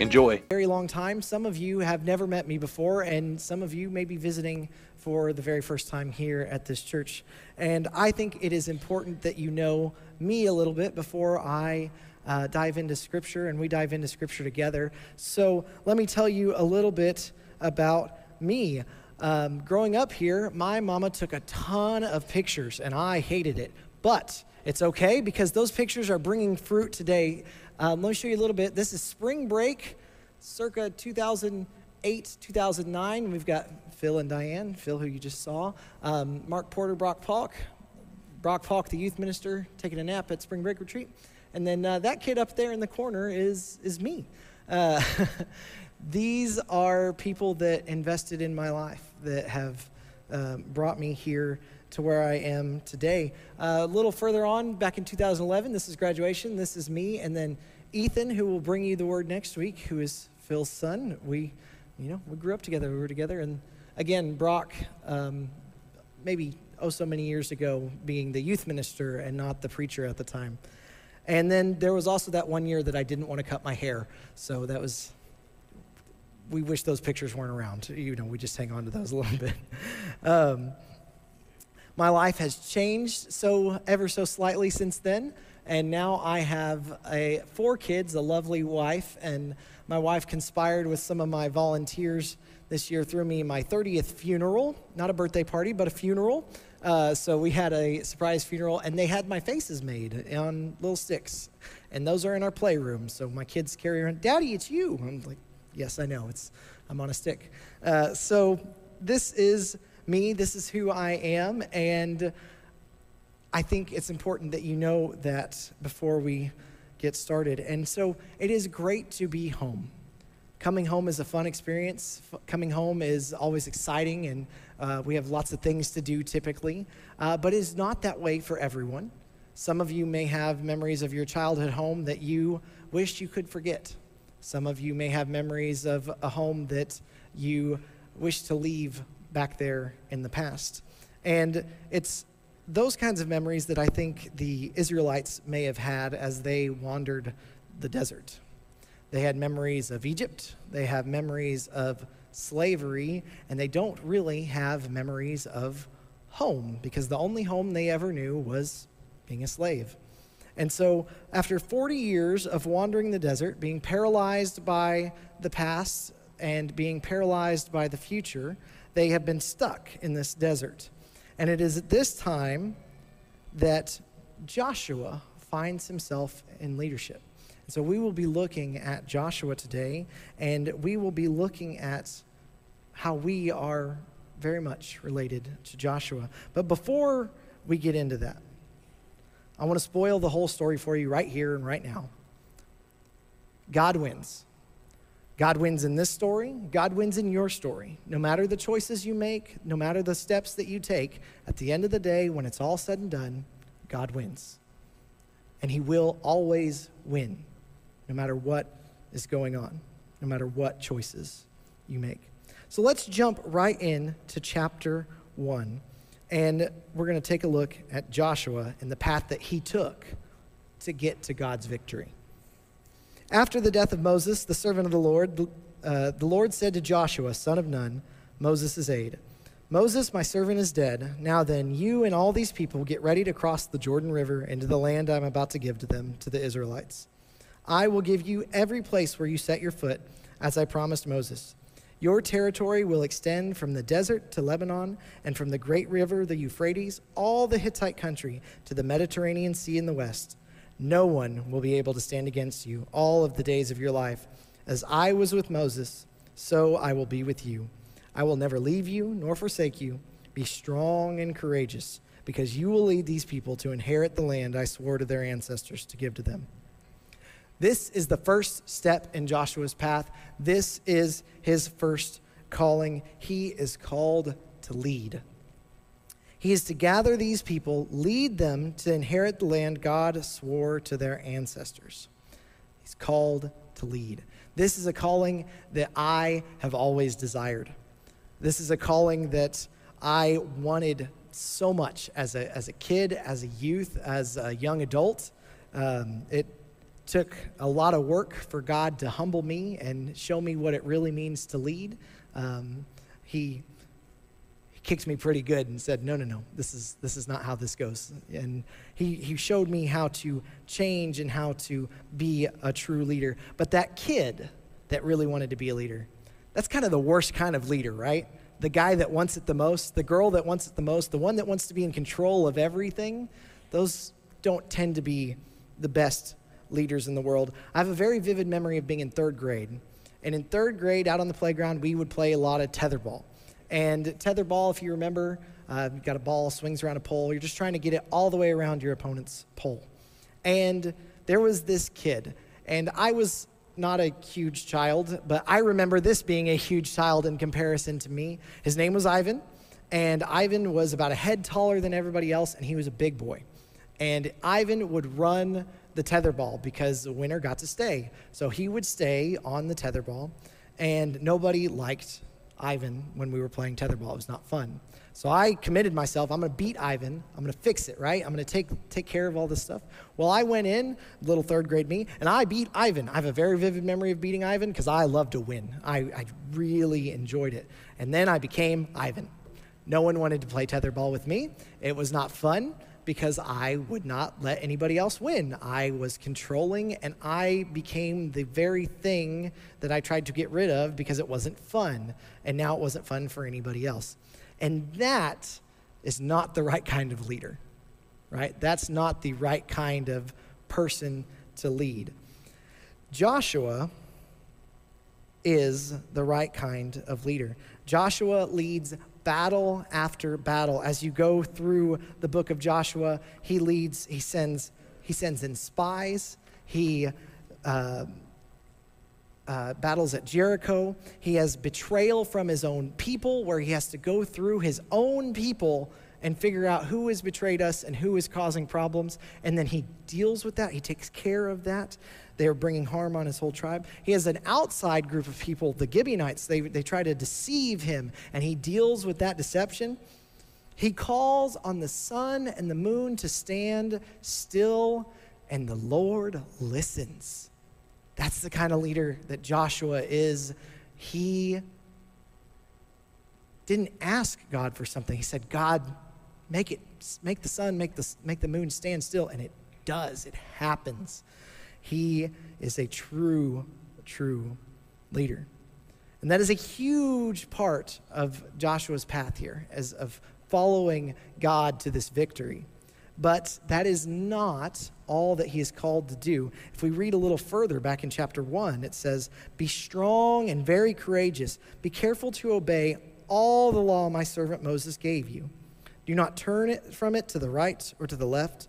Enjoy. Very long time. Some of you have never met me before, and some of you may be visiting for the very first time here at this church. And I think it is important that you know me a little bit before I uh, dive into Scripture and we dive into Scripture together. So let me tell you a little bit about me. Um, growing up here, my mama took a ton of pictures, and I hated it. But it's okay because those pictures are bringing fruit today um, let me show you a little bit. This is spring break, circa 2008, 2009. We've got Phil and Diane. Phil, who you just saw. Um, Mark Porter, Brock Falk, Brock Falk, the youth minister, taking a nap at spring break retreat. And then uh, that kid up there in the corner is, is me. Uh, these are people that invested in my life, that have um, brought me here to where I am today. Uh, a little further on, back in 2011, this is graduation. This is me, and then Ethan, who will bring you the word next week, who is Phil's son. We, you know, we grew up together. We were together, and again, Brock, um, maybe oh so many years ago, being the youth minister and not the preacher at the time. And then there was also that one year that I didn't want to cut my hair, so that was we wish those pictures weren't around. You know, we just hang on to those a little bit. Um, my life has changed so ever so slightly since then, and now I have a, four kids, a lovely wife, and my wife conspired with some of my volunteers this year threw me my 30th funeral, not a birthday party, but a funeral. Uh, so we had a surprise funeral, and they had my faces made on little sticks, and those are in our playroom. So my kids carry around, "Daddy, it's you." I'm like, "Yes, I know. It's I'm on a stick." Uh, so this is me, this is who I am, and I think it's important that you know that before we get started. And so it is great to be home. Coming home is a fun experience. F- coming home is always exciting, and uh, we have lots of things to do typically. Uh, but it's not that way for everyone. Some of you may have memories of your childhood home that you wish you could forget. Some of you may have memories of a home that you wish to leave back there in the past. And it's those kinds of memories that I think the Israelites may have had as they wandered the desert. They had memories of Egypt, they have memories of slavery, and they don't really have memories of home because the only home they ever knew was being a slave. And so, after 40 years of wandering the desert, being paralyzed by the past and being paralyzed by the future, they have been stuck in this desert. And it is at this time that Joshua finds himself in leadership. And so we will be looking at Joshua today, and we will be looking at how we are very much related to Joshua. But before we get into that, I want to spoil the whole story for you right here and right now. God wins. God wins in this story, God wins in your story. No matter the choices you make, no matter the steps that you take, at the end of the day, when it's all said and done, God wins. And He will always win, no matter what is going on, no matter what choices you make. So let's jump right in to chapter 1. And we're going to take a look at Joshua and the path that he took to get to God's victory. After the death of Moses, the servant of the Lord, uh, the Lord said to Joshua, son of Nun, Moses' aide, Moses, my servant, is dead. Now then, you and all these people get ready to cross the Jordan River into the land I'm about to give to them, to the Israelites. I will give you every place where you set your foot, as I promised Moses. Your territory will extend from the desert to Lebanon, and from the great river, the Euphrates, all the Hittite country, to the Mediterranean Sea in the west. No one will be able to stand against you all of the days of your life. As I was with Moses, so I will be with you. I will never leave you nor forsake you. Be strong and courageous, because you will lead these people to inherit the land I swore to their ancestors to give to them. This is the first step in Joshua's path. This is his first calling. He is called to lead. He is to gather these people, lead them to inherit the land God swore to their ancestors. He's called to lead. This is a calling that I have always desired. This is a calling that I wanted so much as a, as a kid, as a youth, as a young adult. Um, it took a lot of work for God to humble me and show me what it really means to lead. Um, he kicked me pretty good and said, "No, no, no. This is this is not how this goes." And he he showed me how to change and how to be a true leader. But that kid that really wanted to be a leader, that's kind of the worst kind of leader, right? The guy that wants it the most, the girl that wants it the most, the one that wants to be in control of everything. Those don't tend to be the best leaders in the world. I have a very vivid memory of being in third grade. And in third grade, out on the playground, we would play a lot of tetherball. And tetherball, if you remember, uh, you've got a ball, swings around a pole. You're just trying to get it all the way around your opponent's pole. And there was this kid, and I was not a huge child, but I remember this being a huge child in comparison to me. His name was Ivan, and Ivan was about a head taller than everybody else, and he was a big boy. And Ivan would run the tetherball because the winner got to stay. So he would stay on the tetherball, and nobody liked Ivan when we were playing tetherball. It was not fun. So I committed myself. I'm going to beat Ivan. I'm going to fix it, right? I'm going to take take care of all this stuff. Well, I went in, little third grade me, and I beat Ivan. I have a very vivid memory of beating Ivan because I love to win. I, I really enjoyed it. And then I became Ivan. No one wanted to play tetherball with me. It was not fun because I would not let anybody else win. I was controlling and I became the very thing that I tried to get rid of because it wasn't fun. And now it wasn't fun for anybody else. And that is not the right kind of leader, right? That's not the right kind of person to lead. Joshua is the right kind of leader. Joshua leads battle after battle. As you go through the book of Joshua, he leads, he sends, he sends in spies. He uh, uh, battles at Jericho. He has betrayal from his own people, where he has to go through his own people and figure out who has betrayed us and who is causing problems. And then he deals with that, he takes care of that. They are bringing harm on his whole tribe. He has an outside group of people, the Gibeonites. They, they try to deceive him, and he deals with that deception. He calls on the sun and the moon to stand still, and the Lord listens. That's the kind of leader that Joshua is. He didn't ask God for something. He said, God, make it, make the sun, make the, make the moon stand still. And it does, it happens. He is a true, true leader. And that is a huge part of Joshua's path here, as of following God to this victory. But that is not all that he is called to do. If we read a little further back in chapter 1, it says, Be strong and very courageous. Be careful to obey all the law my servant Moses gave you. Do not turn it from it to the right or to the left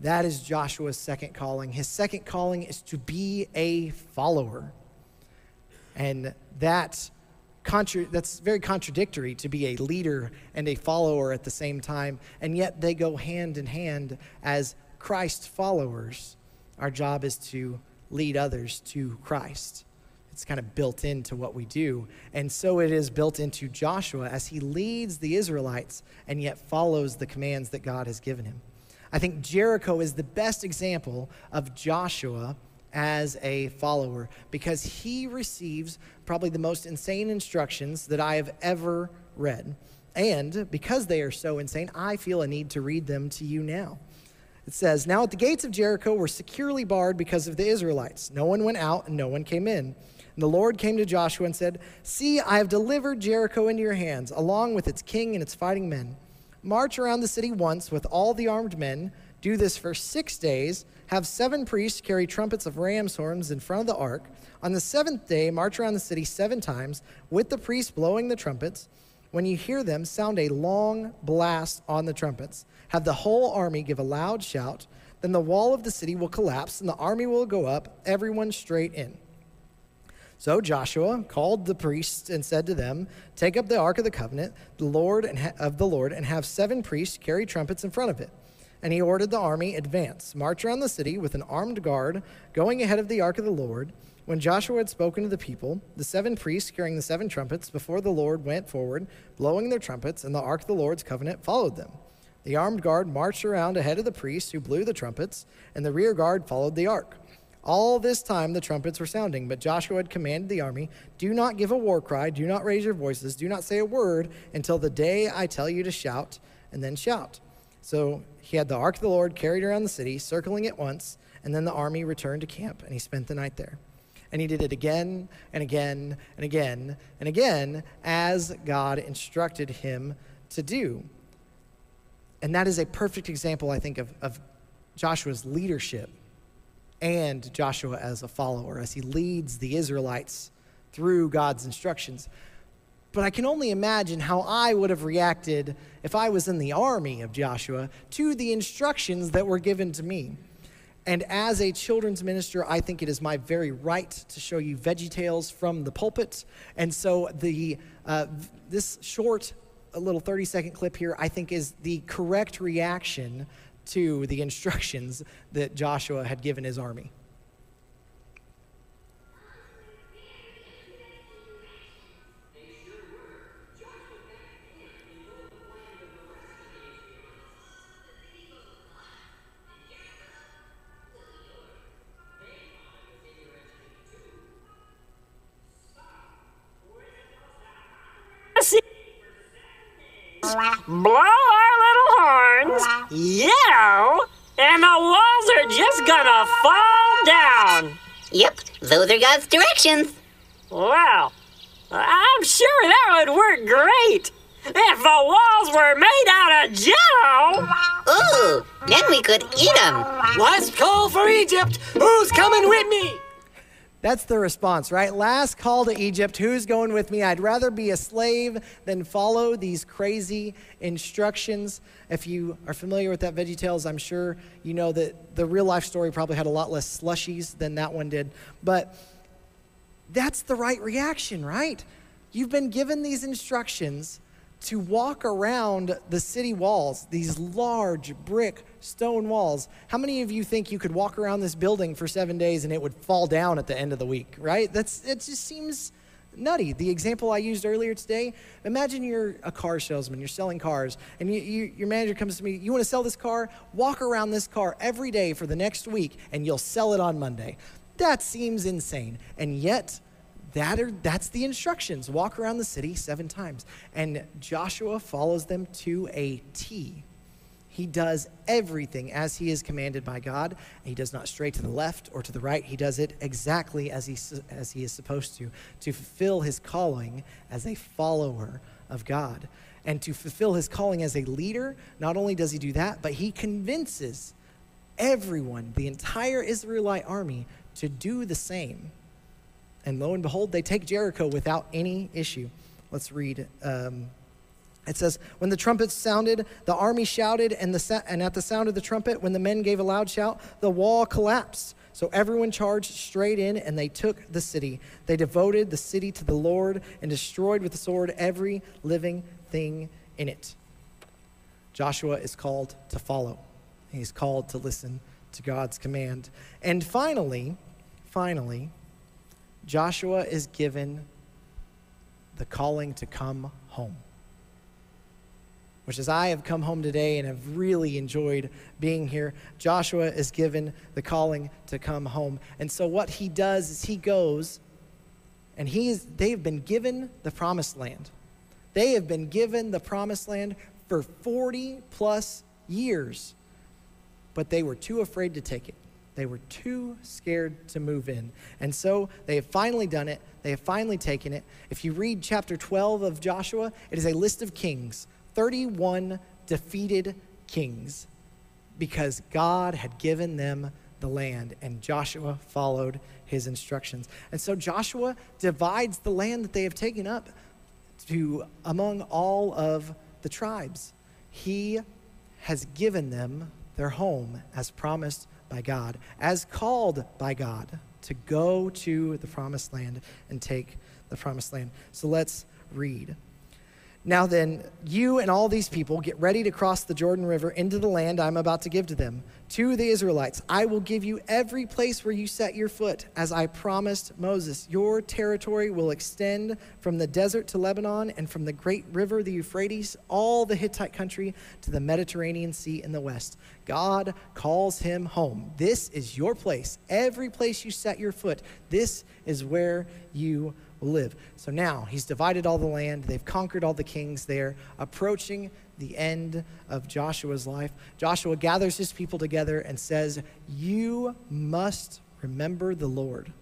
That is Joshua's second calling. His second calling is to be a follower. And that contra- that's very contradictory to be a leader and a follower at the same time. And yet they go hand in hand as Christ followers. Our job is to lead others to Christ. It's kind of built into what we do. And so it is built into Joshua as he leads the Israelites and yet follows the commands that God has given him. I think Jericho is the best example of Joshua as a follower because he receives probably the most insane instructions that I have ever read. And because they are so insane, I feel a need to read them to you now. It says, Now at the gates of Jericho were securely barred because of the Israelites. No one went out and no one came in. And the Lord came to Joshua and said, See, I have delivered Jericho into your hands, along with its king and its fighting men. March around the city once with all the armed men. Do this for six days. Have seven priests carry trumpets of ram's horns in front of the ark. On the seventh day, march around the city seven times with the priests blowing the trumpets. When you hear them, sound a long blast on the trumpets. Have the whole army give a loud shout. Then the wall of the city will collapse, and the army will go up, everyone straight in. So Joshua called the priests and said to them, Take up the ark of the covenant, the Lord and ha- of the Lord, and have seven priests carry trumpets in front of it. And he ordered the army, Advance, march around the city with an armed guard, going ahead of the ark of the Lord. When Joshua had spoken to the people, the seven priests carrying the seven trumpets before the Lord went forward, blowing their trumpets, and the ark of the Lord's covenant followed them. The armed guard marched around ahead of the priests who blew the trumpets, and the rear guard followed the ark. All this time the trumpets were sounding, but Joshua had commanded the army Do not give a war cry, do not raise your voices, do not say a word until the day I tell you to shout, and then shout. So he had the ark of the Lord carried around the city, circling it once, and then the army returned to camp, and he spent the night there. And he did it again and again and again and again as God instructed him to do. And that is a perfect example, I think, of, of Joshua's leadership and Joshua as a follower as he leads the Israelites through God's instructions. But I can only imagine how I would have reacted if I was in the army of Joshua to the instructions that were given to me. And as a children's minister, I think it is my very right to show you Veggie Tales from the pulpit. And so the uh, this short, little 30 second clip here, I think is the correct reaction to the instructions that Joshua had given his army. little horns, yell, and the walls are just gonna fall down. Yep, those are God's directions. Wow, I'm sure that would work great if the walls were made out of jello. Ooh, then we could eat them. Last call for Egypt. Who's coming with me? That's the response, right? Last call to Egypt. Who's going with me? I'd rather be a slave than follow these crazy instructions. If you are familiar with that Veggie Tales, I'm sure you know that the real life story probably had a lot less slushies than that one did. But that's the right reaction, right? You've been given these instructions to walk around the city walls, these large brick stone walls. How many of you think you could walk around this building for seven days and it would fall down at the end of the week, right? That's, it just seems nutty. The example I used earlier today imagine you're a car salesman, you're selling cars, and you, you, your manager comes to me, You want to sell this car? Walk around this car every day for the next week and you'll sell it on Monday. That seems insane. And yet, that are, that's the instructions. Walk around the city seven times. And Joshua follows them to a T. He does everything as he is commanded by God. He does not stray to the left or to the right. He does it exactly as he, as he is supposed to, to fulfill his calling as a follower of God. And to fulfill his calling as a leader, not only does he do that, but he convinces everyone, the entire Israelite army, to do the same. And lo and behold, they take Jericho without any issue. Let's read. Um, it says, When the trumpets sounded, the army shouted, and, the, and at the sound of the trumpet, when the men gave a loud shout, the wall collapsed. So everyone charged straight in, and they took the city. They devoted the city to the Lord and destroyed with the sword every living thing in it. Joshua is called to follow, he's called to listen to God's command. And finally, finally, Joshua is given the calling to come home. Which, as I have come home today and have really enjoyed being here, Joshua is given the calling to come home. And so, what he does is he goes and he is, they've been given the promised land. They have been given the promised land for 40 plus years, but they were too afraid to take it. They were too scared to move in. And so they have finally done it. They have finally taken it. If you read chapter 12 of Joshua, it is a list of kings 31 defeated kings because God had given them the land, and Joshua followed his instructions. And so Joshua divides the land that they have taken up to among all of the tribes. He has given them their home as promised by God, as called by God to go to the promised land and take the promised land. So let's read. Now then, you and all these people get ready to cross the Jordan River into the land I'm about to give to them, to the Israelites. I will give you every place where you set your foot, as I promised Moses. Your territory will extend from the desert to Lebanon and from the great river, the Euphrates, all the Hittite country to the Mediterranean Sea in the west. God calls him home. This is your place. Every place you set your foot, this is where you will live. So now he's divided all the land, they've conquered all the kings, they're approaching the end of Joshua's life. Joshua gathers his people together and says, You must remember the Lord.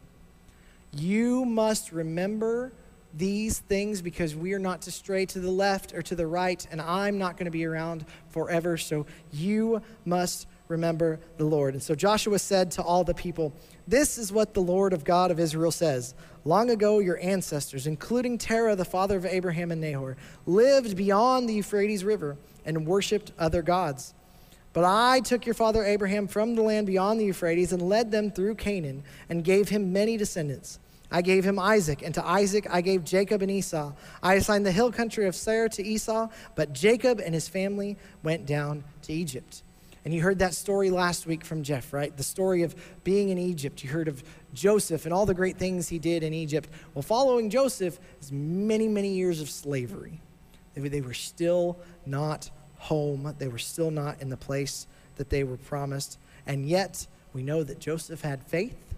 You must remember these things because we are not to stray to the left or to the right, and I'm not going to be around forever. So you must remember the Lord. And so Joshua said to all the people, This is what the Lord of God of Israel says. Long ago, your ancestors, including Terah, the father of Abraham and Nahor, lived beyond the Euphrates River and worshiped other gods. But I took your father Abraham from the land beyond the Euphrates and led them through Canaan and gave him many descendants. I gave him Isaac, and to Isaac I gave Jacob and Esau. I assigned the hill country of Seir to Esau, but Jacob and his family went down to Egypt. And you heard that story last week from Jeff, right? The story of being in Egypt. You heard of Joseph and all the great things he did in Egypt. Well, following Joseph is many, many years of slavery. They were still not home, they were still not in the place that they were promised. And yet, we know that Joseph had faith,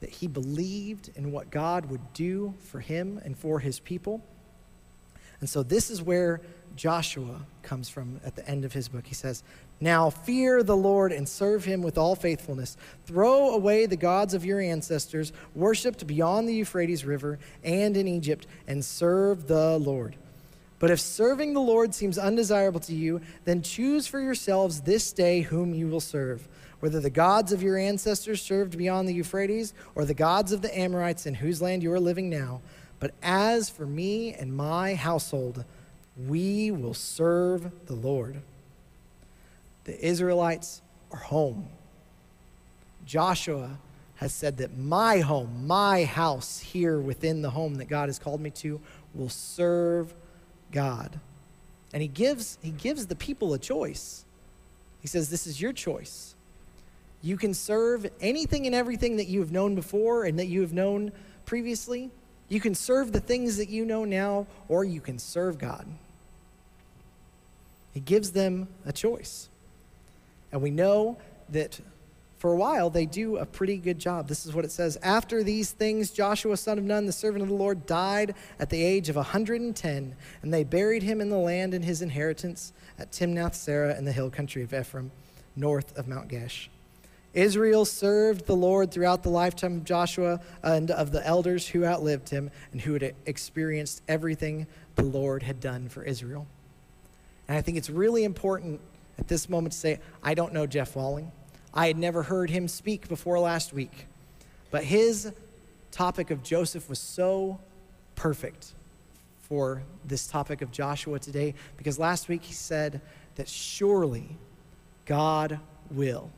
that he believed in what God would do for him and for his people. And so, this is where Joshua comes from at the end of his book. He says, Now fear the Lord and serve him with all faithfulness. Throw away the gods of your ancestors, worshipped beyond the Euphrates River and in Egypt, and serve the Lord. But if serving the Lord seems undesirable to you, then choose for yourselves this day whom you will serve, whether the gods of your ancestors served beyond the Euphrates, or the gods of the Amorites in whose land you are living now. But as for me and my household, we will serve the Lord. The Israelites are home. Joshua has said that my home, my house here within the home that God has called me to, will serve God. And he gives, he gives the people a choice. He says, This is your choice. You can serve anything and everything that you have known before and that you have known previously. You can serve the things that you know now, or you can serve God. He gives them a choice. And we know that for a while they do a pretty good job. This is what it says After these things, Joshua, son of Nun, the servant of the Lord, died at the age of 110, and they buried him in the land in his inheritance at Timnath Serah in the hill country of Ephraim, north of Mount Gaash. Israel served the Lord throughout the lifetime of Joshua and of the elders who outlived him and who had experienced everything the Lord had done for Israel. And I think it's really important at this moment to say, I don't know Jeff Walling. I had never heard him speak before last week. But his topic of Joseph was so perfect for this topic of Joshua today because last week he said that surely God will.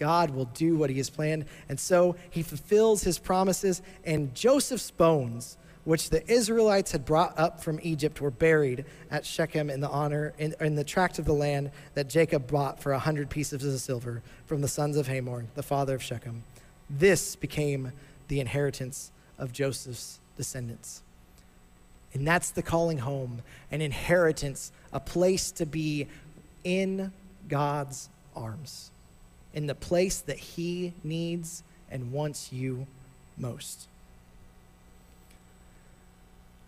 God will do what he has planned. And so he fulfills his promises, and Joseph's bones which the Israelites had brought up from Egypt were buried at Shechem in the honor in, in the tract of the land that Jacob bought for a hundred pieces of silver from the sons of Hamor, the father of Shechem. This became the inheritance of Joseph's descendants. And that's the calling home, an inheritance, a place to be in God's arms, in the place that He needs and wants you most.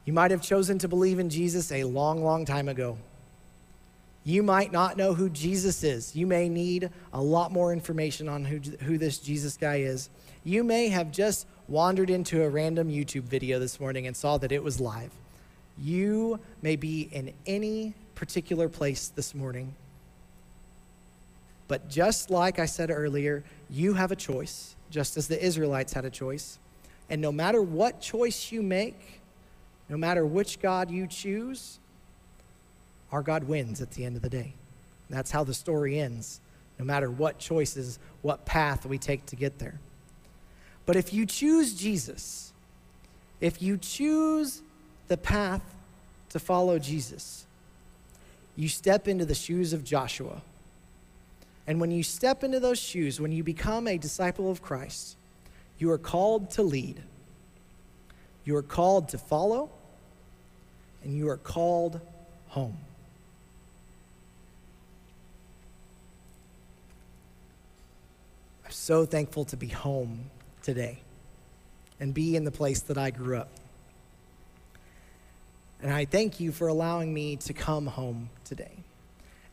You might have chosen to believe in Jesus a long, long time ago. You might not know who Jesus is. You may need a lot more information on who, who this Jesus guy is. You may have just wandered into a random YouTube video this morning and saw that it was live. You may be in any particular place this morning. But just like I said earlier, you have a choice, just as the Israelites had a choice. And no matter what choice you make, no matter which God you choose, our God wins at the end of the day. That's how the story ends, no matter what choices, what path we take to get there. But if you choose Jesus, if you choose the path to follow Jesus, you step into the shoes of Joshua. And when you step into those shoes, when you become a disciple of Christ, you are called to lead. You are called to follow, and you are called home. I'm so thankful to be home today and be in the place that I grew up. And I thank you for allowing me to come home today.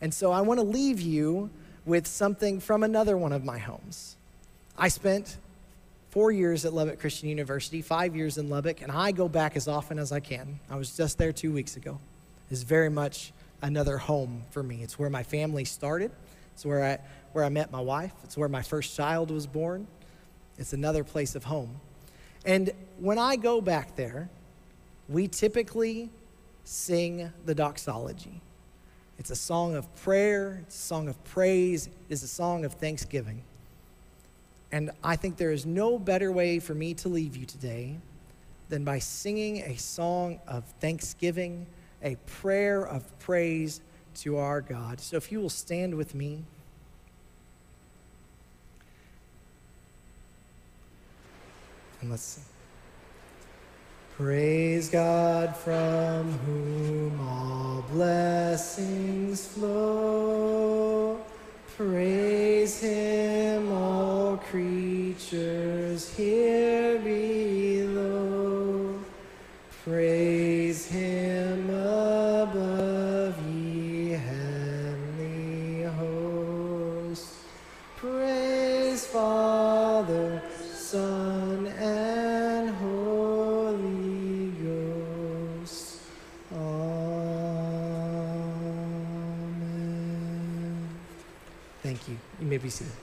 And so I want to leave you with something from another one of my homes. I spent four years at Lubbock Christian University, five years in Lubbock, and I go back as often as I can. I was just there two weeks ago. It's very much another home for me. It's where my family started. It's where I, where I met my wife. It's where my first child was born. It's another place of home. And when I go back there, we typically sing the doxology. It's a song of prayer, it's a song of praise, it's a song of thanksgiving. And I think there is no better way for me to leave you today than by singing a song of thanksgiving, a prayer of praise to our God. So if you will stand with me. And let's sing. Praise God from whom all blessings flow. Praise him, all creatures here Amen.